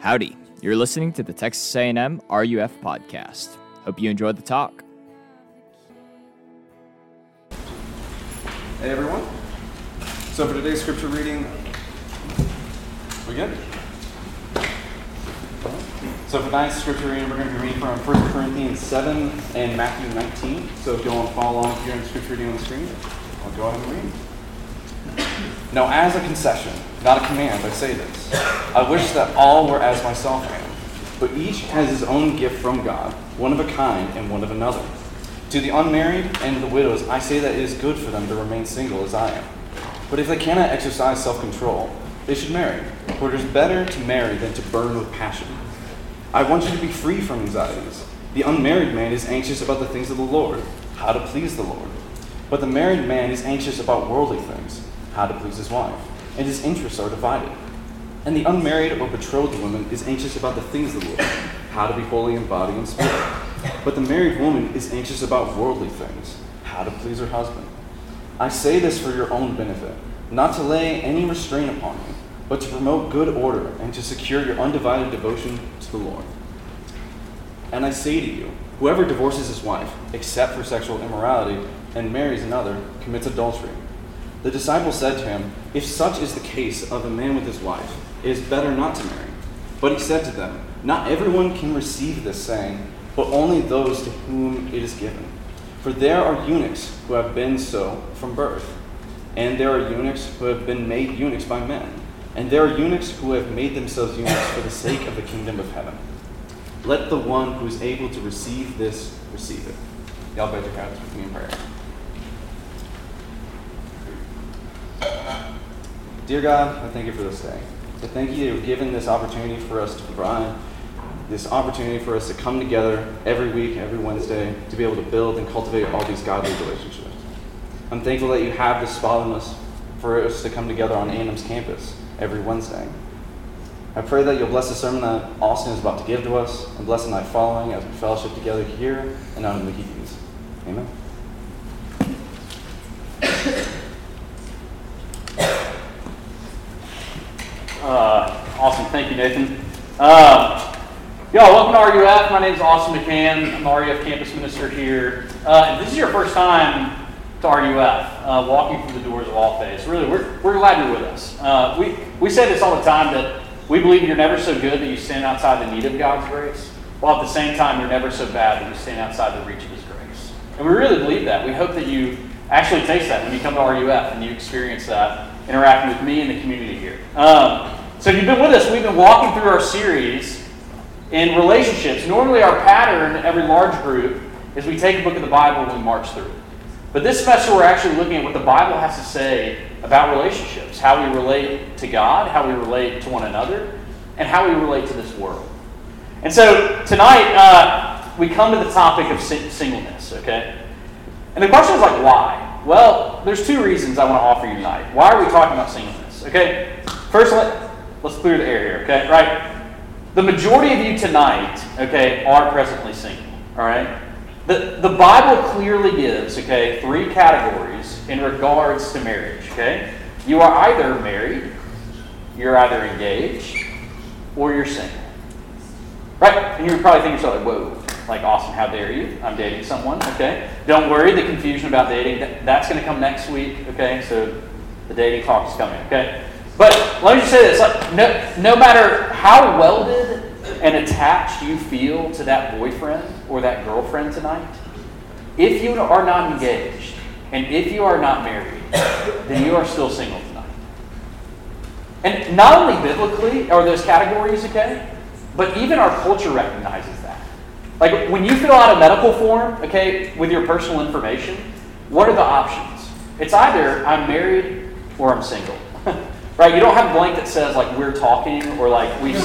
Howdy. You're listening to the Texas A&M RUF podcast. Hope you enjoyed the talk. Hey everyone. So for today's scripture reading, we good? So for tonight's scripture reading, we're going to be reading from 1 Corinthians 7 and Matthew 19. So if you want to follow along here in the scripture reading on the screen, I'll go ahead and read. Now, as a concession, not a command, I say this. I wish that all were as myself am, but each has his own gift from God, one of a kind and one of another. To the unmarried and the widows, I say that it is good for them to remain single as I am. But if they cannot exercise self control, they should marry, for it is better to marry than to burn with passion. I want you to be free from anxieties. The unmarried man is anxious about the things of the Lord, how to please the Lord. But the married man is anxious about worldly things, how to please his wife, and his interests are divided. And the unmarried or betrothed woman is anxious about the things of the Lord, how to be holy in body and spirit. But the married woman is anxious about worldly things, how to please her husband. I say this for your own benefit, not to lay any restraint upon you, but to promote good order and to secure your undivided devotion to the Lord. And I say to you, whoever divorces his wife, except for sexual immorality, and marries another, commits adultery. The disciples said to him, If such is the case of a man with his wife, it is better not to marry. But he said to them, Not everyone can receive this saying, but only those to whom it is given. For there are eunuchs who have been so from birth, and there are eunuchs who have been made eunuchs by men, and there are eunuchs who have made themselves eunuchs for the sake of the kingdom of heaven. Let the one who is able to receive this receive it. Y'all bow your heads with me in prayer. Dear God, I thank you for this day. I thank you for giving this opportunity for us to provide, this opportunity for us to come together every week, every Wednesday, to be able to build and cultivate all these godly relationships. I'm thankful that you have this spot on us for us to come together on A&M's campus every Wednesday. I pray that you'll bless the sermon that Austin is about to give to us, and bless the night following as we fellowship together here and out in the Hebrews. Amen. Uh, awesome. Thank you, Nathan. Uh, y'all, welcome to RUF. My name is Austin McCann. I'm the RUF campus minister here. Uh, if this is your first time to RUF, uh, walking through the doors of All Faiths, really, we're, we're glad you're with us. Uh, we, we say this all the time that we believe you're never so good that you stand outside the need of God's grace, while at the same time, you're never so bad that you stand outside the reach of His grace. And we really believe that. We hope that you actually taste that when you come to RUF and you experience that interacting with me and the community here. Um, so if you've been with us, we've been walking through our series in relationships. Normally, our pattern, every large group, is we take a book of the Bible and we march through. But this semester, we're actually looking at what the Bible has to say about relationships, how we relate to God, how we relate to one another, and how we relate to this world. And so tonight, uh, we come to the topic of singleness, okay? And the question is like, why? Well, there's two reasons I want to offer you tonight. Why are we talking about singleness? Okay, first let, let's clear the air here. Okay, right? The majority of you tonight, okay, are presently single. All right. The, the Bible clearly gives, okay, three categories in regards to marriage, okay? You are either married, you're either engaged, or you're single. Right? And you're probably thinking yourself, like, whoa, like, Austin, how dare you? I'm dating someone, okay? Don't worry, the confusion about dating, that's going to come next week, okay? So the dating talk is coming, okay? But let me just say this like, no, no matter how welded and attached you feel to that boyfriend or that girlfriend tonight, if you are not engaged and if you are not married, then you are still single tonight. And not only biblically are those categories okay, but even our culture recognizes. Like when you fill out a medical form, okay, with your personal information, what are the options? It's either I'm married or I'm single. right? You don't have a blank that says like we're talking or like we've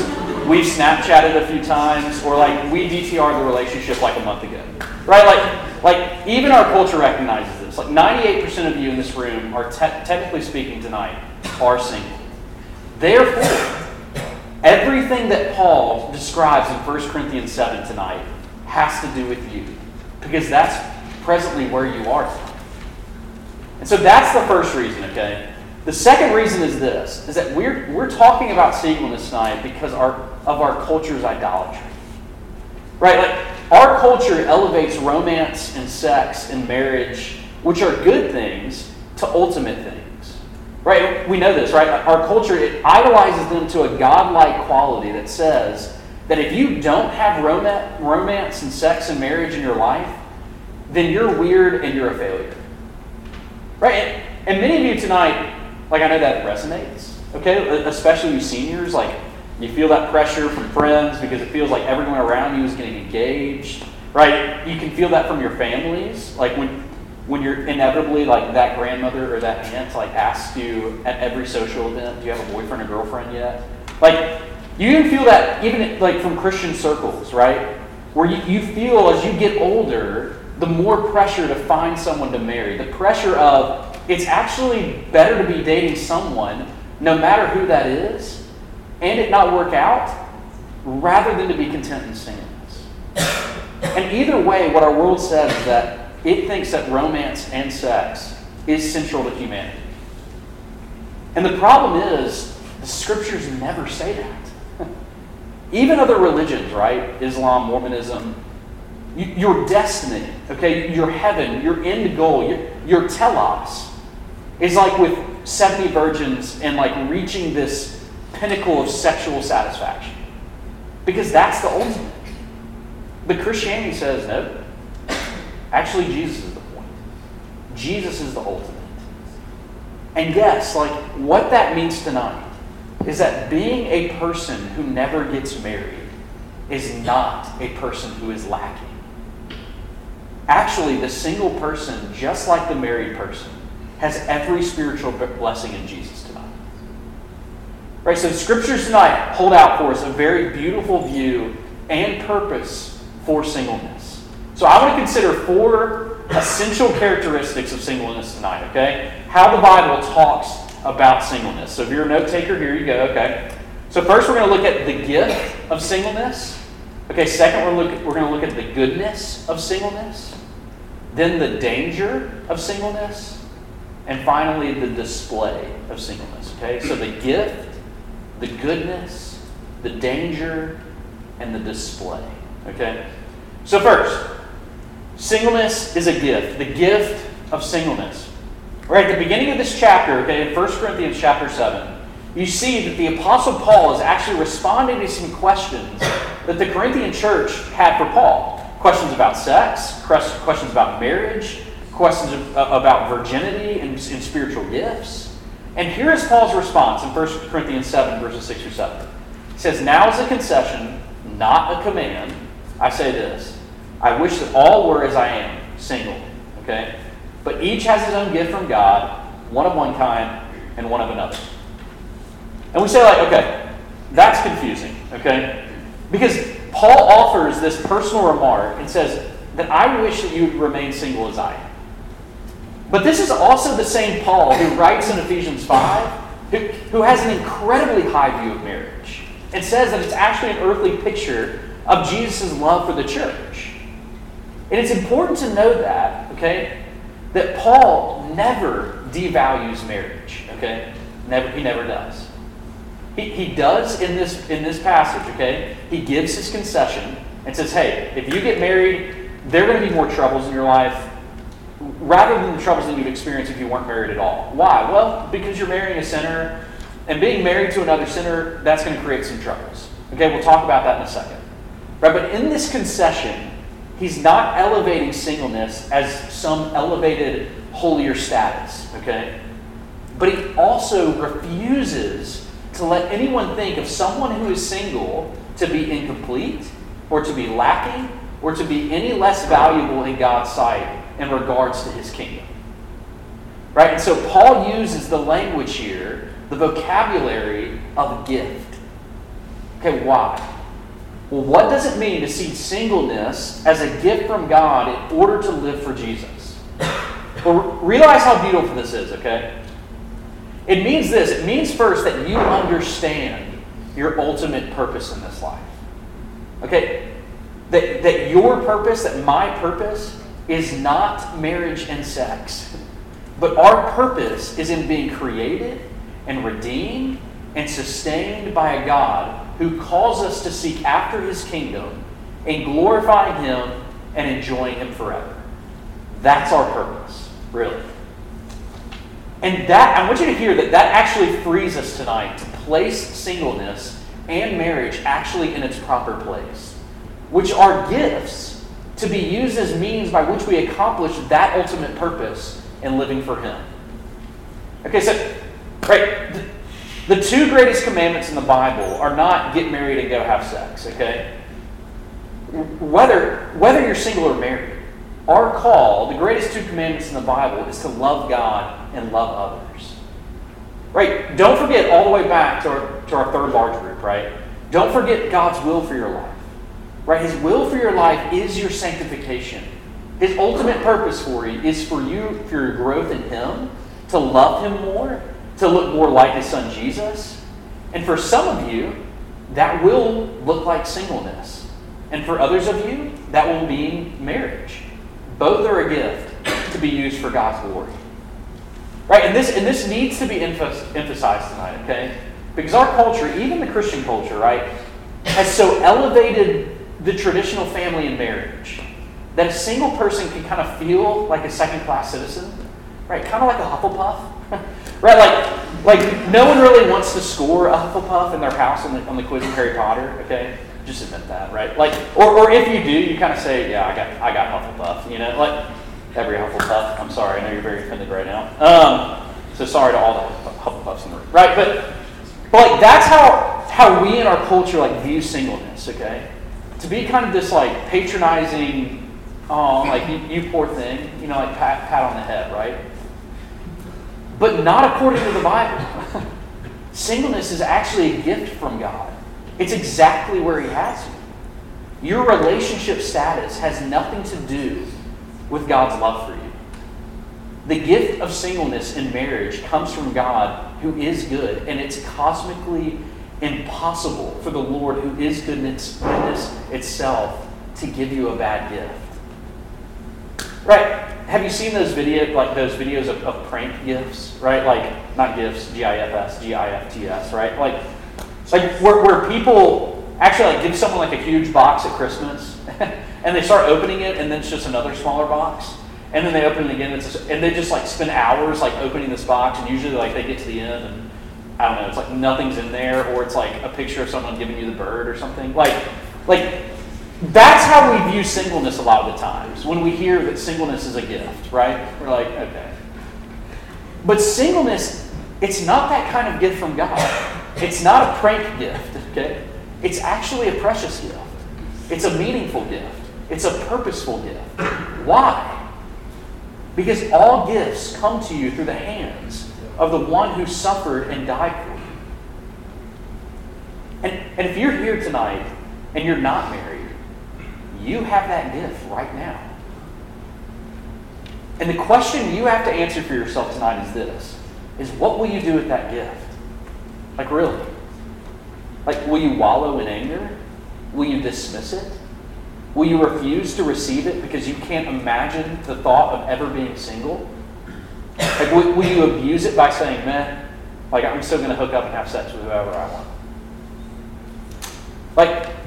we've Snapchatted a few times or like we DTR the relationship like a month ago. Right? Like like even our culture recognizes this. Like 98% of you in this room are te- technically speaking tonight are single. Therefore, everything that Paul describes in 1 Corinthians 7 tonight has to do with you because that's presently where you are. And so that's the first reason, okay? The second reason is this, is that we're, we're talking about singleness tonight because our, of our culture's idolatry. Right? Like, our culture elevates romance and sex and marriage, which are good things, to ultimate things. Right? We know this, right? Our culture it idolizes them to a godlike quality that says that if you don't have romance and sex and marriage in your life, then you're weird and you're a failure. Right? And many of you tonight, like I know that resonates, okay? Especially you seniors, like you feel that pressure from friends because it feels like everyone around you is getting engaged, right? You can feel that from your families, like when when you're inevitably like that grandmother or that aunt like asks you at every social event, do you have a boyfriend or girlfriend yet? Like you even feel that even like from Christian circles, right? Where you, you feel as you get older, the more pressure to find someone to marry. The pressure of it's actually better to be dating someone, no matter who that is, and it not work out, rather than to be content in singleness. And either way, what our world says is that it thinks that romance and sex is central to humanity. And the problem is, the scriptures never say that. Even other religions, right? Islam, Mormonism, your destiny, okay, your heaven, your end goal, your, your telos, is like with 70 virgins and like reaching this pinnacle of sexual satisfaction. Because that's the ultimate. But Christianity says no. Actually, Jesus is the point. Jesus is the ultimate. And yes, like what that means tonight is that being a person who never gets married is not a person who is lacking. Actually, the single person, just like the married person, has every spiritual blessing in Jesus tonight. Right, so scriptures tonight hold out for us a very beautiful view and purpose for singleness. So I want to consider four essential characteristics of singleness tonight, okay? How the Bible talks about singleness. So if you're a note taker, here you go, okay? So first we're going to look at the gift of singleness. Okay, second we're, look, we're going to look at the goodness of singleness. Then the danger of singleness. And finally, the display of singleness. Okay? So the gift, the goodness, the danger, and the display. Okay? So, first, singleness is a gift. The gift of singleness. Right at the beginning of this chapter, okay, in 1 Corinthians chapter 7, you see that the Apostle Paul is actually responding to some questions that the Corinthian church had for Paul. Questions about sex, questions about marriage, questions uh, about virginity and, and spiritual gifts. And here is Paul's response in 1 Corinthians 7, verses 6 or 7. He says, Now is a concession, not a command. I say this I wish that all were as I am, single. Okay? But each has his own gift from God, one of one kind and one of another. And we say, like, okay, that's confusing, okay? Because Paul offers this personal remark and says that I wish that you would remain single as I am. But this is also the same Paul who writes in Ephesians 5, who, who has an incredibly high view of marriage and says that it's actually an earthly picture of Jesus' love for the church. And it's important to know that, okay, that Paul never devalues marriage, okay? Never, he never does. He, he does in this, in this passage, okay? He gives his concession and says, hey, if you get married, there are going to be more troubles in your life rather than the troubles that you'd experience if you weren't married at all. Why? Well, because you're marrying a sinner, and being married to another sinner, that's going to create some troubles. Okay, we'll talk about that in a second. Right, but in this concession, he's not elevating singleness as some elevated holier status, okay? But he also refuses to let anyone think of someone who is single to be incomplete or to be lacking or to be any less valuable in God's sight in regards to his kingdom. Right? And so Paul uses the language here, the vocabulary of gift. Okay, why? Well, what does it mean to see singleness as a gift from God in order to live for Jesus? Well, realize how beautiful this is, okay? It means this it means first that you understand your ultimate purpose in this life. Okay? That, that your purpose, that my purpose, is not marriage and sex. But our purpose is in being created and redeemed and sustained by a God who calls us to seek after his kingdom and glorifying him and enjoying him forever. That's our purpose, really. And that, I want you to hear that that actually frees us tonight to place singleness and marriage actually in its proper place, which are gifts to be used as means by which we accomplish that ultimate purpose in living for Him. Okay, so, right, the, two greatest commandments in the Bible are not get married and go have sex, okay? Whether, whether you're single or married, our call, the greatest two commandments in the Bible, is to love God and love others. Right? Don't forget all the way back to our, to our third large group, right? Don't forget God's will for your life. Right? His will for your life is your sanctification. His ultimate purpose for you is for you, for your growth in Him, to love Him more, to look more like His Son Jesus. And for some of you, that will look like singleness. And for others of you, that will mean marriage. Both are a gift to be used for God's glory. Right? And this, and this needs to be emphasized tonight, okay? Because our culture, even the Christian culture, right, has so elevated the traditional family and marriage that a single person can kind of feel like a second class citizen, right? Kind of like a Hufflepuff, right? Like, like no one really wants to score a Hufflepuff in their house on the, on the quiz of Harry Potter, okay? Just admit that, right? Like, or, or if you do, you kind of say, yeah, I got, I got Hufflepuff, you know? Like, every Hufflepuff. I'm sorry, I know you're very offended right now. Um, so sorry to all the Hufflepuffs in the room, right? But, but like, that's how, how we in our culture, like, view singleness, okay? To be kind of this, like, patronizing, oh, like, you, you poor thing, you know, like, pat, pat on the head, right? But not according to the Bible. Singleness is actually a gift from God. It's exactly where He has you. Your relationship status has nothing to do with God's love for you. The gift of singleness in marriage comes from God who is good, and it's cosmically impossible for the Lord who is goodness, goodness itself to give you a bad gift. Right? Have you seen those video like those videos of, of prank gifts? Right? Like not gifts, G-I-F-S, G-I-F-T-S, right? Like like where, where people actually like give someone like a huge box at Christmas and they start opening it and then it's just another smaller box. And then they open it again and, just, and they just like spend hours like opening this box and usually like they get to the end and I don't know, it's like nothing's in there or it's like a picture of someone giving you the bird or something. Like like that's how we view singleness a lot of the times. When we hear that singleness is a gift, right? We're like, okay. But singleness, it's not that kind of gift from God. It's not a prank gift, okay? It's actually a precious gift. It's a meaningful gift. It's a purposeful gift. Why? Because all gifts come to you through the hands of the one who suffered and died for you. And, and if you're here tonight and you're not married, you have that gift right now. And the question you have to answer for yourself tonight is this is what will you do with that gift? Like, really? Like, will you wallow in anger? Will you dismiss it? Will you refuse to receive it because you can't imagine the thought of ever being single? Like, will, will you abuse it by saying, man, like, I'm still going to hook up and have sex with whoever I want? Like,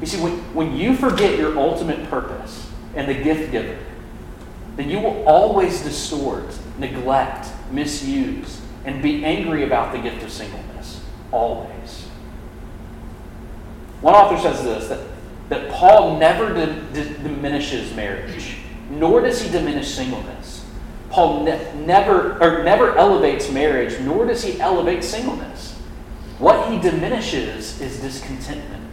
you see, when, when you forget your ultimate purpose and the gift giver, then you will always distort, neglect, misuse, and be angry about the gift of singleness. Always. One author says this that, that Paul never diminishes marriage, nor does he diminish singleness. Paul ne- never or never elevates marriage, nor does he elevate singleness. What he diminishes is discontentment.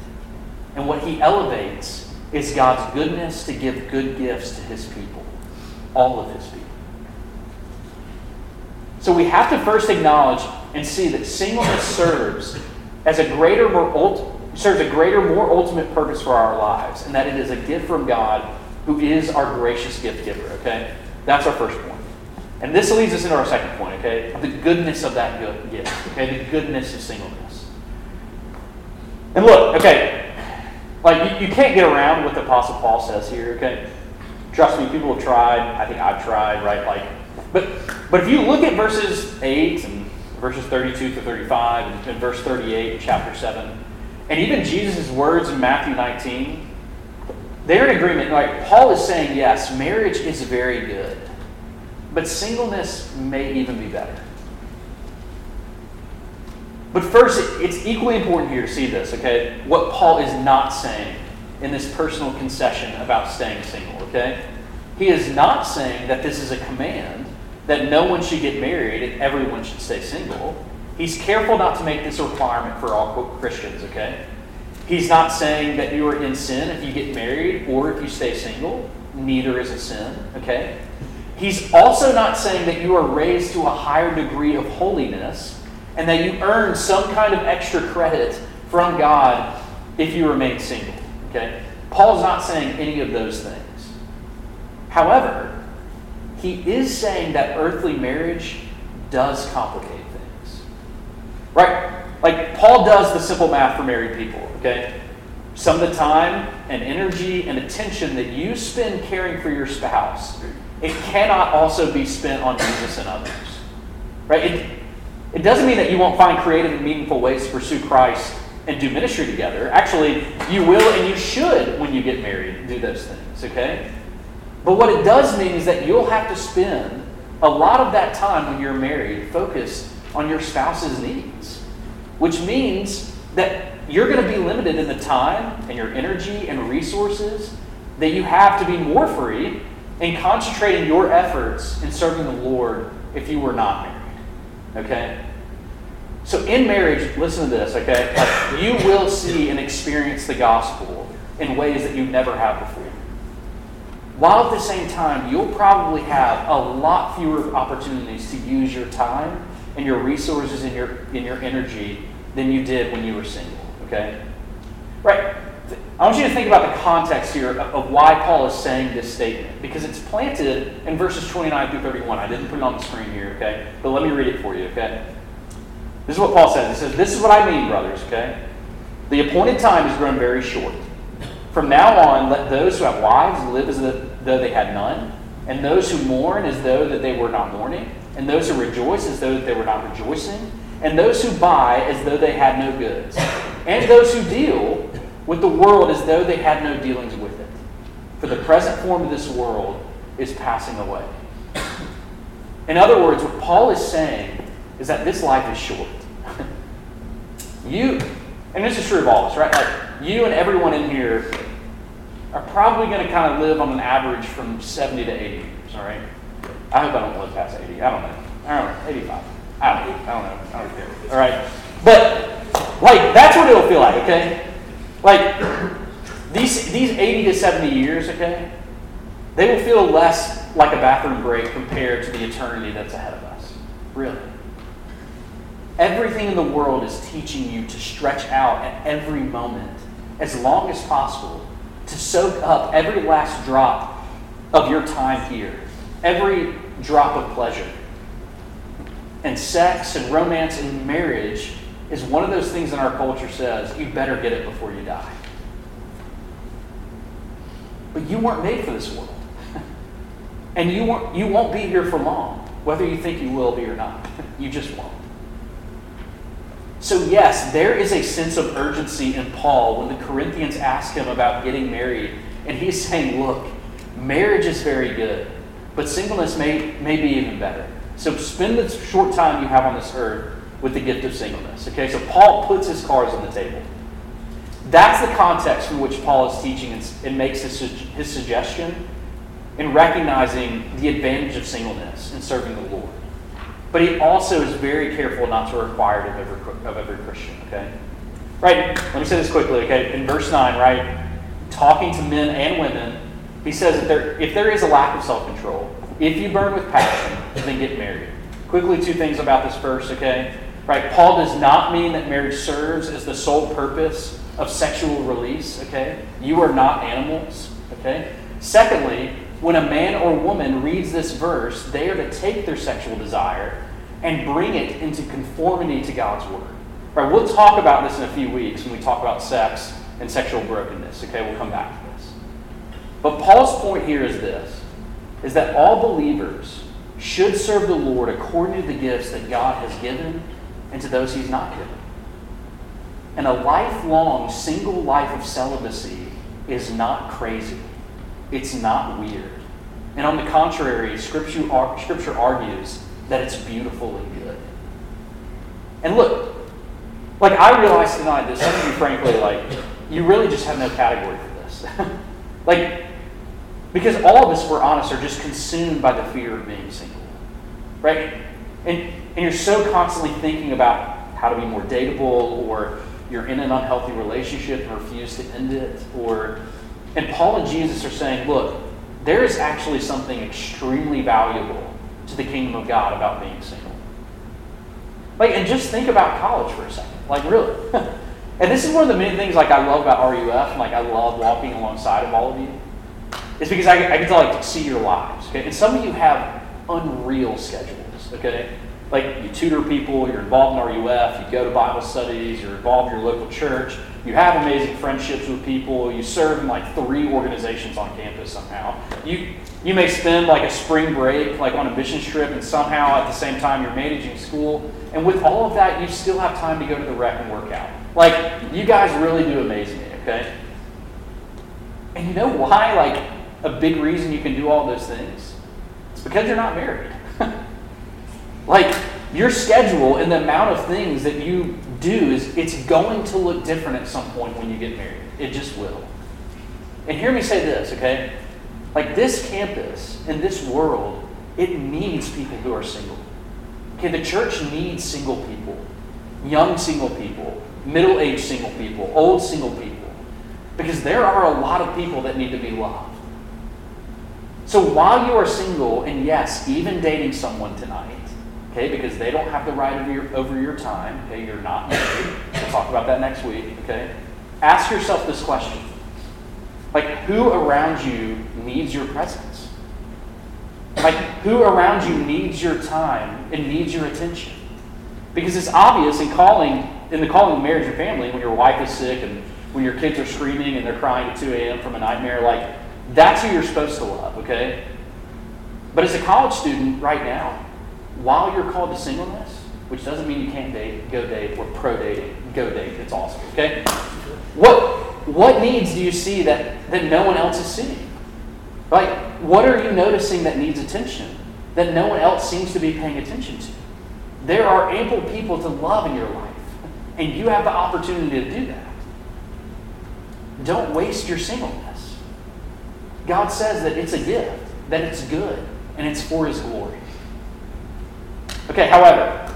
And what he elevates is God's goodness to give good gifts to his people, all of his people. So we have to first acknowledge and see that singleness serves as a greater, more ult- serves a greater, more ultimate purpose for our lives, and that it is a gift from God who is our gracious gift giver. Okay, that's our first point. And this leads us into our second point. Okay, the goodness of that good gift. Okay, the goodness of singleness. And look, okay, like you, you can't get around what the Apostle Paul says here. Okay, trust me, people have tried. I think I've tried. Right, like But, but if you look at verses 8 and verses 32 to 35 and, and verse 38 in chapter 7, and even Jesus' words in Matthew 19, they're in agreement. Like Paul is saying, yes, marriage is very good, but singleness may even be better. But first, it's equally important here to see this, okay? What Paul is not saying in this personal concession about staying single, okay? He is not saying that this is a command that no one should get married and everyone should stay single. He's careful not to make this a requirement for all Christians, okay? He's not saying that you are in sin if you get married or if you stay single. Neither is a sin, okay? He's also not saying that you are raised to a higher degree of holiness and that you earn some kind of extra credit from God if you remain single, okay? Paul's not saying any of those things. However, he is saying that earthly marriage does complicate things. Right? Like, Paul does the simple math for married people, okay? Some of the time and energy and attention that you spend caring for your spouse, it cannot also be spent on Jesus and others. Right? It, it doesn't mean that you won't find creative and meaningful ways to pursue Christ and do ministry together. Actually, you will and you should, when you get married, do those things, okay? But what it does mean is that you'll have to spend a lot of that time when you're married focused on your spouse's needs, which means that you're going to be limited in the time and your energy and resources that you have to be more free in concentrating your efforts in serving the Lord if you were not married. Okay? So in marriage, listen to this, okay? Like, you will see and experience the gospel in ways that you never have before. While at the same time, you'll probably have a lot fewer opportunities to use your time and your resources and your, and your energy than you did when you were single. Okay? Right. I want you to think about the context here of why Paul is saying this statement, because it's planted in verses 29 through 31. I didn't put it on the screen here, okay? But let me read it for you, okay? This is what Paul says. He says, This is what I mean, brothers, okay? The appointed time has grown very short. From now on, let those who have wives live as though they had none, and those who mourn as though that they were not mourning, and those who rejoice as though that they were not rejoicing, and those who buy as though they had no goods, and those who deal with the world as though they had no dealings with it. For the present form of this world is passing away. In other words, what Paul is saying is that this life is short. You, and this is true of all of us, right? Like you and everyone in here are probably going to kind of live on an average from 70 to 80 years, all right? I hope I don't live past 80. I don't know. I don't know. 85. I don't, I don't know. I don't care. All right? But, like, that's what it'll feel like, okay? Like, these, these 80 to 70 years, okay, they will feel less like a bathroom break compared to the eternity that's ahead of us. Really. Everything in the world is teaching you to stretch out at every moment as long as possible to soak up every last drop of your time here, every drop of pleasure. And sex and romance and marriage is one of those things in our culture says you better get it before you die. But you weren't made for this world. and you, won't, you won't be here for long, whether you think you will be or not. you just won't. So, yes, there is a sense of urgency in Paul when the Corinthians ask him about getting married. And he's saying, look, marriage is very good, but singleness may, may be even better. So, spend the short time you have on this earth with the gift of singleness. Okay, so Paul puts his cards on the table. That's the context from which Paul is teaching and, and makes his, his suggestion in recognizing the advantage of singleness in serving the Lord. But he also is very careful not to require it of every, of every Christian, okay? Right, let me say this quickly, okay? In verse 9, right, talking to men and women, he says that there, if there is a lack of self control, if you burn with passion, then get married. Quickly, two things about this verse, okay? Right, Paul does not mean that marriage serves as the sole purpose of sexual release, okay? You are not animals, okay? Secondly, when a man or woman reads this verse, they are to take their sexual desire and bring it into conformity to God's word. Right, we'll talk about this in a few weeks when we talk about sex and sexual brokenness. Okay, we'll come back to this. But Paul's point here is this is that all believers should serve the Lord according to the gifts that God has given and to those he's not given. And a lifelong single life of celibacy is not crazy. It's not weird. And on the contrary, Scripture, scripture argues that it's beautiful and good. And look, like I realize tonight that some of you, frankly, like, you really just have no category for this. like, because all of us, we're honest, are just consumed by the fear of being single. Right? And, and you're so constantly thinking about how to be more dateable, or you're in an unhealthy relationship and refuse to end it, or and Paul and Jesus are saying, look, there is actually something extremely valuable to the kingdom of God about being single. Like, and just think about college for a second. Like, really. and this is one of the many things like I love about RUF, and like I love walking alongside of all of you. It's because I, I get to like see your lives. Okay, and some of you have unreal schedules. Okay, like you tutor people, you're involved in RUF, you go to Bible studies, you're involved in your local church, you have amazing friendships with people, you serve in like three organizations on campus somehow. You you may spend like a spring break like on a mission trip and somehow at the same time you're managing school. And with all of that, you still have time to go to the rec and work out. Like you guys really do amazing, okay? And you know why? Like a big reason you can do all those things? It's because you're not married. like your schedule and the amount of things that you do is it's going to look different at some point when you get married. It just will. And hear me say this, okay? Like this campus and this world, it needs people who are single. Okay, the church needs single people, young single people, middle aged single people, old single people. Because there are a lot of people that need to be loved. So while you are single, and yes, even dating someone tonight, okay, because they don't have the right over your, over your time, okay, you're not married. We'll talk about that next week, okay? Ask yourself this question. Like, who around you needs your presence? Like, who around you needs your time and needs your attention? Because it's obvious in calling, in the calling of marriage and family, when your wife is sick and when your kids are screaming and they're crying at 2 a.m. from a nightmare, like, that's who you're supposed to love, okay? But as a college student right now, while you're called to singleness, which doesn't mean you can't date, go date, or pro dating, go date. It's awesome, okay? What what needs do you see that, that no one else is seeing? Like, what are you noticing that needs attention that no one else seems to be paying attention to? There are ample people to love in your life, and you have the opportunity to do that. Don't waste your singleness. God says that it's a gift, that it's good, and it's for His glory. Okay, however,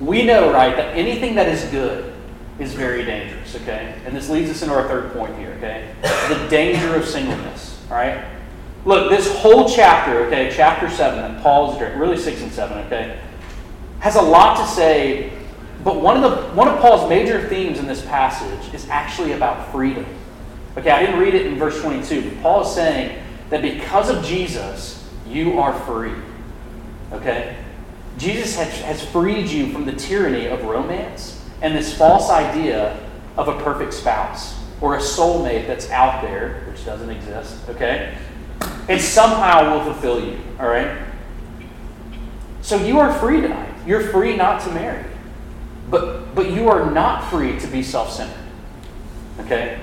we know, right, that anything that is good is very dangerous, okay? And this leads us into our third point here, okay? The danger of singleness, all right? Look, this whole chapter, okay, chapter 7, and Paul's really 6 and 7, okay, has a lot to say, but one of, the, one of Paul's major themes in this passage is actually about freedom. Okay, I didn't read it in verse 22, but Paul is saying that because of Jesus, you are free. Okay? Jesus has, has freed you from the tyranny of romance and this false idea of a perfect spouse or a soulmate that's out there, which doesn't exist, okay? And somehow will fulfill you, all right? So you are free tonight. You're free not to marry. But, but you are not free to be self centered, okay?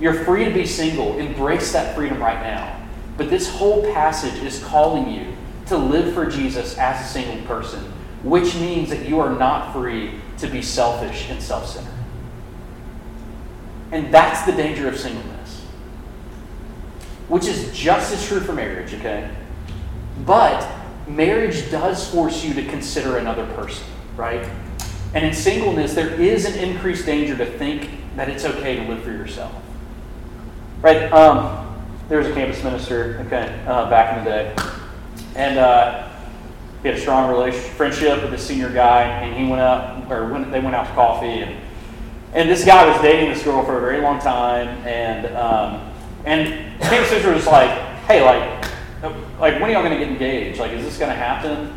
You're free to be single. Embrace that freedom right now. But this whole passage is calling you to live for Jesus as a single person, which means that you are not free to be selfish and self centered. And that's the danger of singleness, which is just as true for marriage, okay? But marriage does force you to consider another person, right? And in singleness, there is an increased danger to think that it's okay to live for yourself. Right? Um, there was a campus minister, okay, uh, back in the day. And uh, he had a strong relationship, friendship with a senior guy, and he went out, or went, they went out to coffee, and and this guy was dating this girl for a very long time, and um, and Cam's sister was like, hey, like, like when are y'all going to get engaged? Like, is this going to happen?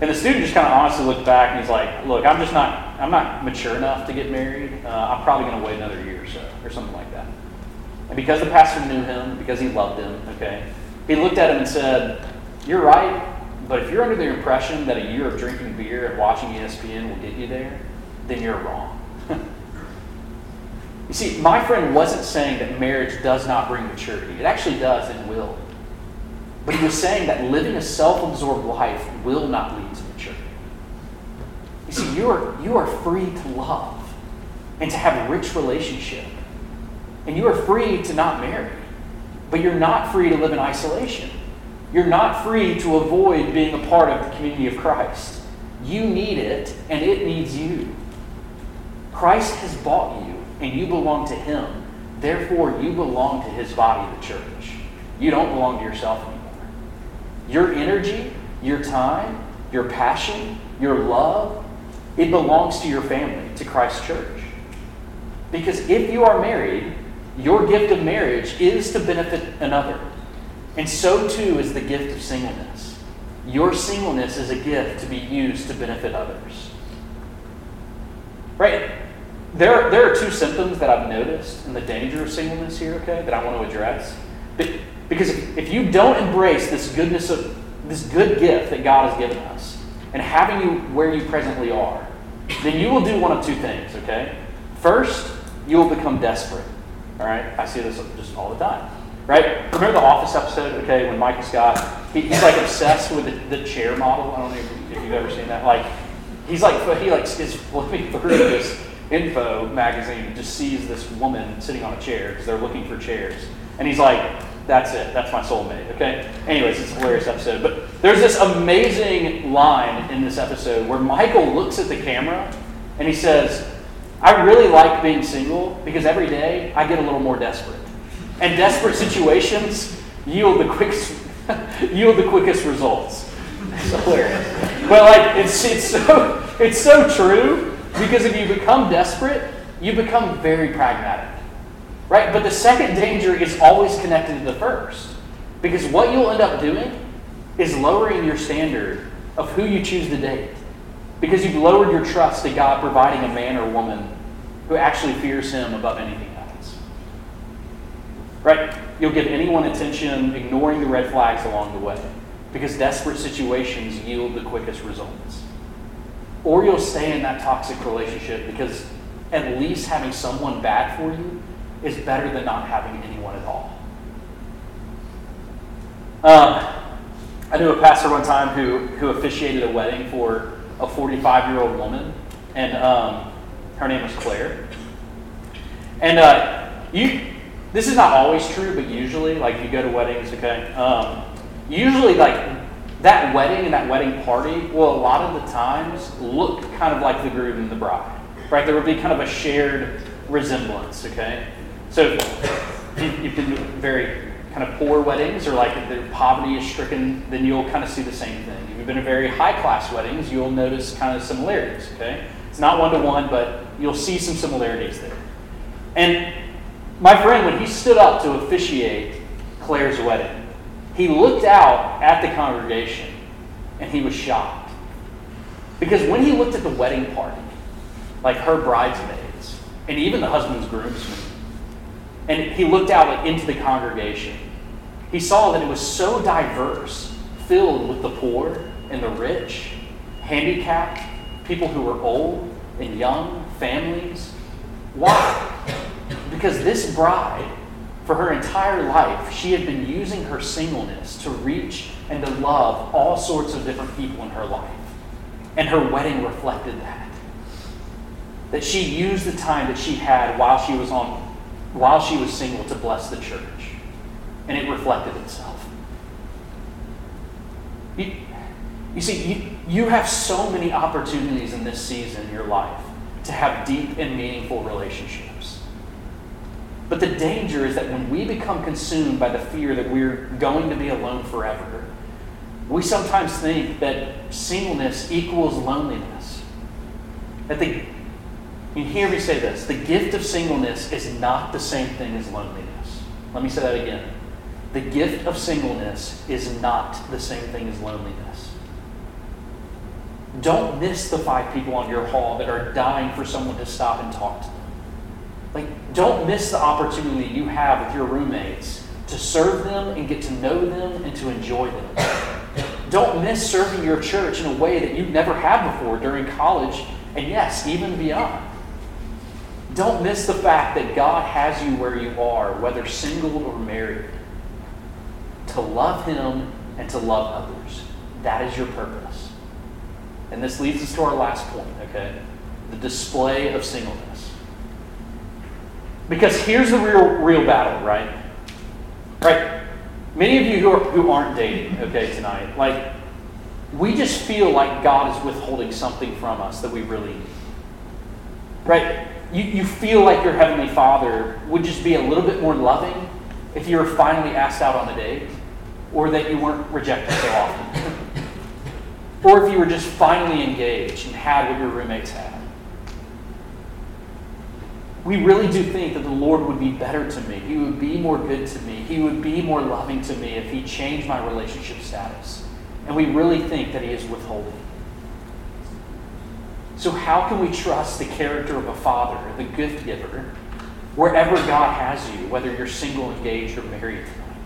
And the student just kind of honestly looked back and he's like, look, I'm just not, I'm not mature enough to get married. Uh, I'm probably going to wait another year or so, or something like that. And because the pastor knew him, because he loved him, okay, he looked at him and said, you're right but if you're under the impression that a year of drinking beer and watching ESPN will get you there, then you're wrong. you see, my friend wasn't saying that marriage does not bring maturity. It actually does and will. But he was saying that living a self absorbed life will not lead to maturity. You see, you are, you are free to love and to have a rich relationship. And you are free to not marry. But you're not free to live in isolation. You're not free to avoid being a part of the community of Christ. You need it, and it needs you. Christ has bought you, and you belong to Him. Therefore, you belong to His body, the church. You don't belong to yourself anymore. Your energy, your time, your passion, your love, it belongs to your family, to Christ's church. Because if you are married, your gift of marriage is to benefit another. And so too is the gift of singleness. Your singleness is a gift to be used to benefit others. Right? There, there are two symptoms that I've noticed in the danger of singleness here, okay, that I want to address. Because if you don't embrace this goodness of this good gift that God has given us and having you where you presently are, then you will do one of two things, okay? First, you will become desperate. All right? I see this just all the time. Right? Remember the Office episode, okay, when Michael Scott, he, he's like obsessed with the, the, chair model. I don't know if, you've ever seen that. Like, he's like, he like is flipping through this info magazine and just sees this woman sitting on a chair because they're looking for chairs. And he's like, that's it. That's my soulmate. Okay. Anyways, it's a hilarious episode. But there's this amazing line in this episode where Michael looks at the camera and he says, I really like being single because every day I get a little more desperate. And desperate situations yield the quickest yield the quickest results. It's hilarious. But like it's it's so it's so true because if you become desperate, you become very pragmatic. Right? But the second danger is always connected to the first. Because what you'll end up doing is lowering your standard of who you choose to date. Because you've lowered your trust to God providing a man or woman who actually fears Him above anything. Right? You'll give anyone attention, ignoring the red flags along the way. Because desperate situations yield the quickest results. Or you'll stay in that toxic relationship because at least having someone bad for you is better than not having anyone at all. Um, I knew a pastor one time who, who officiated a wedding for a 45 year old woman, and um, her name was Claire. And uh, you, this is not always true, but usually, like if you go to weddings, okay, um, usually like that wedding and that wedding party will a lot of the times look kind of like the groom and the bride, right? There will be kind of a shared resemblance, okay? So if you've been very kind of poor weddings or like the poverty is stricken, then you'll kind of see the same thing. If you've been in very high class weddings, you'll notice kind of similarities, okay? It's not one to one, but you'll see some similarities there. And my friend, when he stood up to officiate Claire's wedding, he looked out at the congregation and he was shocked. Because when he looked at the wedding party, like her bridesmaids, and even the husband's groomsmen, and he looked out into the congregation. He saw that it was so diverse, filled with the poor and the rich, handicapped, people who were old and young, families. Why? Because this bride, for her entire life, she had been using her singleness to reach and to love all sorts of different people in her life. And her wedding reflected that. That she used the time that she had while she was on while she was single to bless the church. And it reflected itself. You, you see, you, you have so many opportunities in this season in your life to have deep and meaningful relationships. But the danger is that when we become consumed by the fear that we're going to be alone forever, we sometimes think that singleness equals loneliness. That the you hear me say this the gift of singleness is not the same thing as loneliness. Let me say that again. The gift of singleness is not the same thing as loneliness. Don't miss the five people on your hall that are dying for someone to stop and talk to them. Like, don't miss the opportunity you have with your roommates to serve them and get to know them and to enjoy them. don't miss serving your church in a way that you've never had before during college, and yes, even beyond. Don't miss the fact that God has you where you are, whether single or married, to love Him and to love others. That is your purpose. And this leads us to our last point, okay? The display of singleness. Because here's the real, real battle, right? Right? Many of you who, are, who aren't dating, okay, tonight, like, we just feel like God is withholding something from us that we really need. Right? You, you feel like your Heavenly Father would just be a little bit more loving if you were finally asked out on a date, or that you weren't rejected so often. or if you were just finally engaged and had what your roommates had. We really do think that the Lord would be better to me. He would be more good to me. He would be more loving to me if He changed my relationship status. And we really think that He is withholding. So, how can we trust the character of a father, the gift giver, wherever God has you, whether you're single, engaged, or married tonight?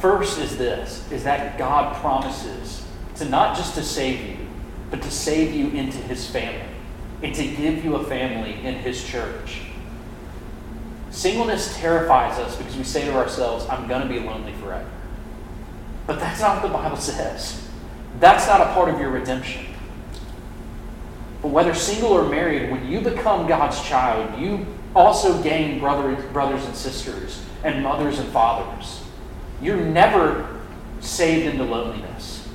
First is this is that God promises to not just to save you, but to save you into his family and to give you a family in his church. Singleness terrifies us because we say to ourselves, I'm going to be lonely forever. But that's not what the Bible says. That's not a part of your redemption. But whether single or married, when you become God's child, you also gain brothers, brothers and sisters and mothers and fathers. You're never saved into loneliness.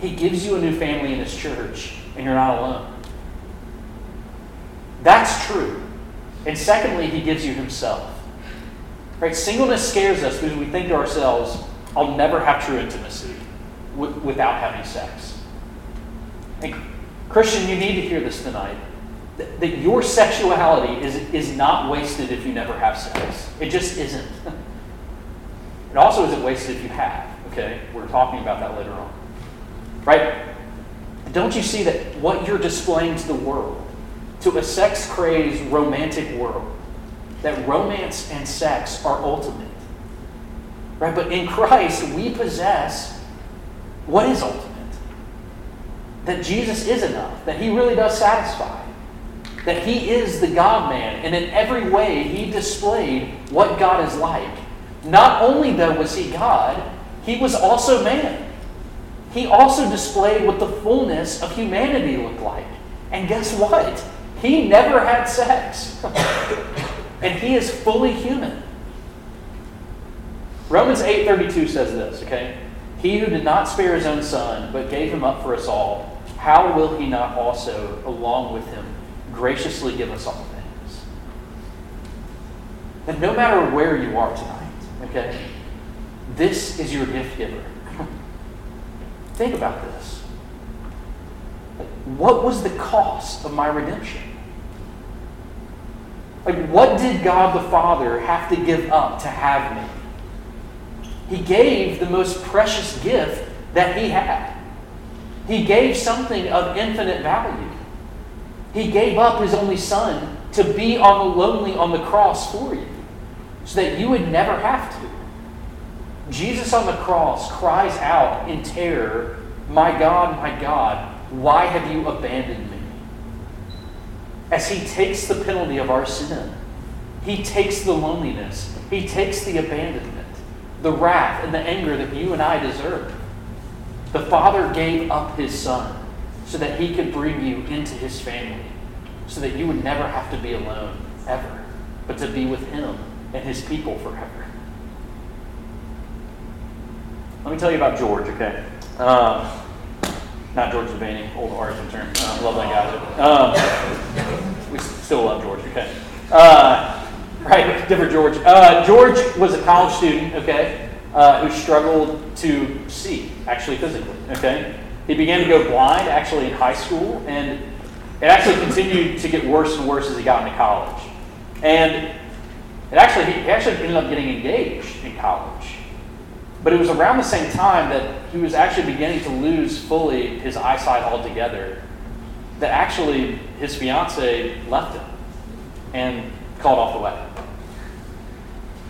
He gives you a new family in His church, and you're not alone. That's true. And secondly, He gives you Himself. Right? Singleness scares us because we think to ourselves, I'll never have true intimacy w- without having sex. And Christian, you need to hear this tonight. That, that your sexuality is, is not wasted if you never have sex. It just isn't. It also isn't wasted if you have, okay? We're talking about that later on. Right? Don't you see that what you're displaying to the world, to a sex crazed, romantic world, that romance and sex are ultimate? Right? But in Christ, we possess what is ultimate. That Jesus is enough, that He really does satisfy, that He is the God man, and in every way He displayed what God is like not only, though, was he God, he was also man. He also displayed what the fullness of humanity looked like. And guess what? He never had sex. and he is fully human. Romans 8:32 says this, okay? He who did not spare his own son, but gave him up for us all, how will he not also, along with him, graciously give us all things? And no matter where you are tonight, Okay? This is your gift giver. Think about this. What was the cost of my redemption? Like, what did God the Father have to give up to have me? He gave the most precious gift that He had. He gave something of infinite value. He gave up His only Son to be on the lonely on the cross for you so that you would never have to. Jesus on the cross cries out in terror, My God, my God, why have you abandoned me? As he takes the penalty of our sin, he takes the loneliness, he takes the abandonment, the wrath, and the anger that you and I deserve. The Father gave up his Son so that he could bring you into his family, so that you would never have to be alone, ever, but to be with him and his people forever. Let me tell you about George, okay? Um, not George Devaney, old art intern. Uh, love that guy. Um, we still love George, okay? Uh, right, different George. Uh, George was a college student, okay, uh, who struggled to see, actually physically, okay? He began to go blind actually in high school, and it actually continued to get worse and worse as he got into college. And it actually, he actually ended up getting engaged in college. But it was around the same time that he was actually beginning to lose fully his eyesight altogether that actually his fiance left him and called off the wedding.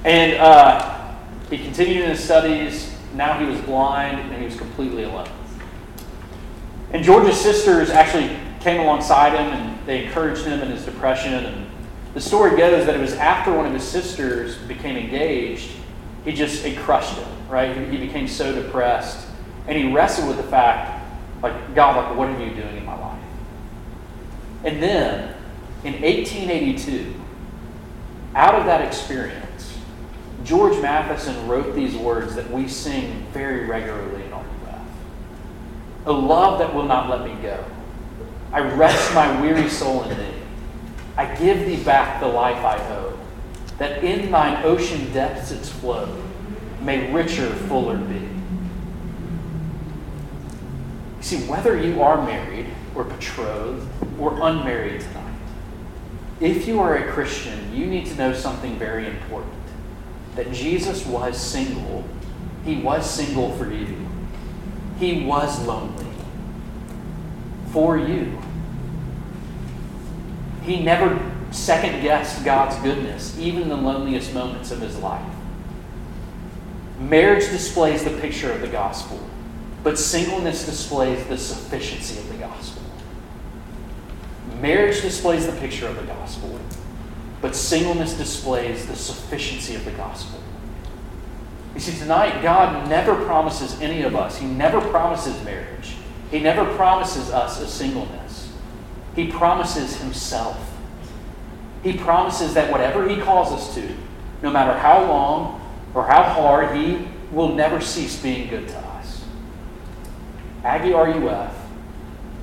And uh, he continued in his studies, Now he was blind and he was completely alone. And George's sisters actually came alongside him and they encouraged him in his depression. And the story goes that it was after one of his sisters became engaged, he just, it crushed him, right? He became so depressed. And he wrestled with the fact, like, God, like, what are you doing in my life? And then, in 1882, out of that experience, George Matheson wrote these words that we sing very regularly in our breath. A love that will not let me go. I rest my weary soul in thee. I give thee back the life I owe, that in thine ocean depths its flow may richer, fuller be. You see, whether you are married or betrothed or unmarried tonight, if you are a Christian, you need to know something very important that Jesus was single. He was single for you, He was lonely for you. He never second guessed God's goodness, even in the loneliest moments of his life. Marriage displays the picture of the gospel, but singleness displays the sufficiency of the gospel. Marriage displays the picture of the gospel, but singleness displays the sufficiency of the gospel. You see, tonight, God never promises any of us, He never promises marriage, He never promises us a singleness. He promises Himself. He promises that whatever He calls us to, no matter how long or how hard, He will never cease being good to us. Aggie RUF,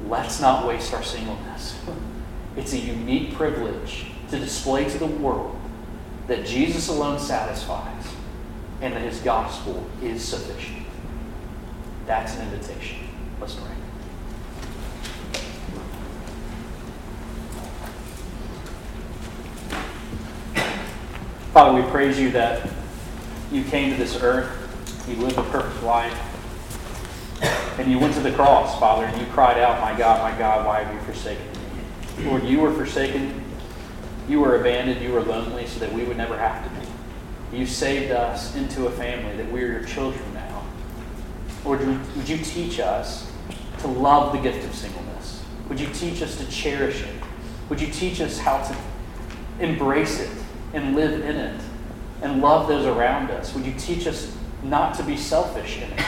let's not waste our singleness. It's a unique privilege to display to the world that Jesus alone satisfies and that his gospel is sufficient. That's an invitation. Let's pray. Father, we praise you that you came to this earth, you lived a perfect life, and you went to the cross, Father, and you cried out, My God, my God, why have you forsaken me? Lord, you were forsaken, you were abandoned, you were lonely, so that we would never have to be. You saved us into a family, that we are your children now. Lord, would you teach us to love the gift of singleness? Would you teach us to cherish it? Would you teach us how to embrace it and live in it and love those around us? Would you teach us not to be selfish in it,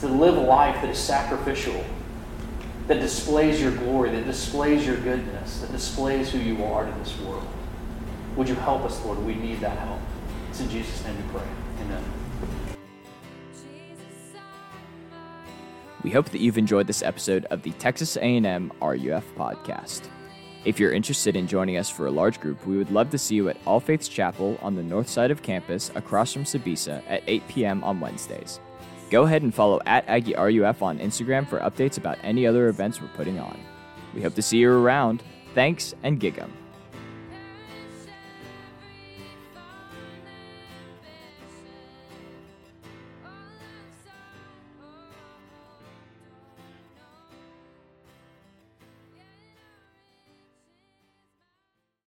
to live a life that is sacrificial, that displays your glory, that displays your goodness, that displays who you are to this world? Would you help us, Lord? We need that help. It's in Jesus' name we pray. Amen. We hope that you've enjoyed this episode of the Texas A&M RUF podcast. If you're interested in joining us for a large group, we would love to see you at All Faiths Chapel on the north side of campus across from Sbisa at 8 p.m. on Wednesdays. Go ahead and follow at Aggie RUF on Instagram for updates about any other events we're putting on. We hope to see you around. Thanks and gig 'em.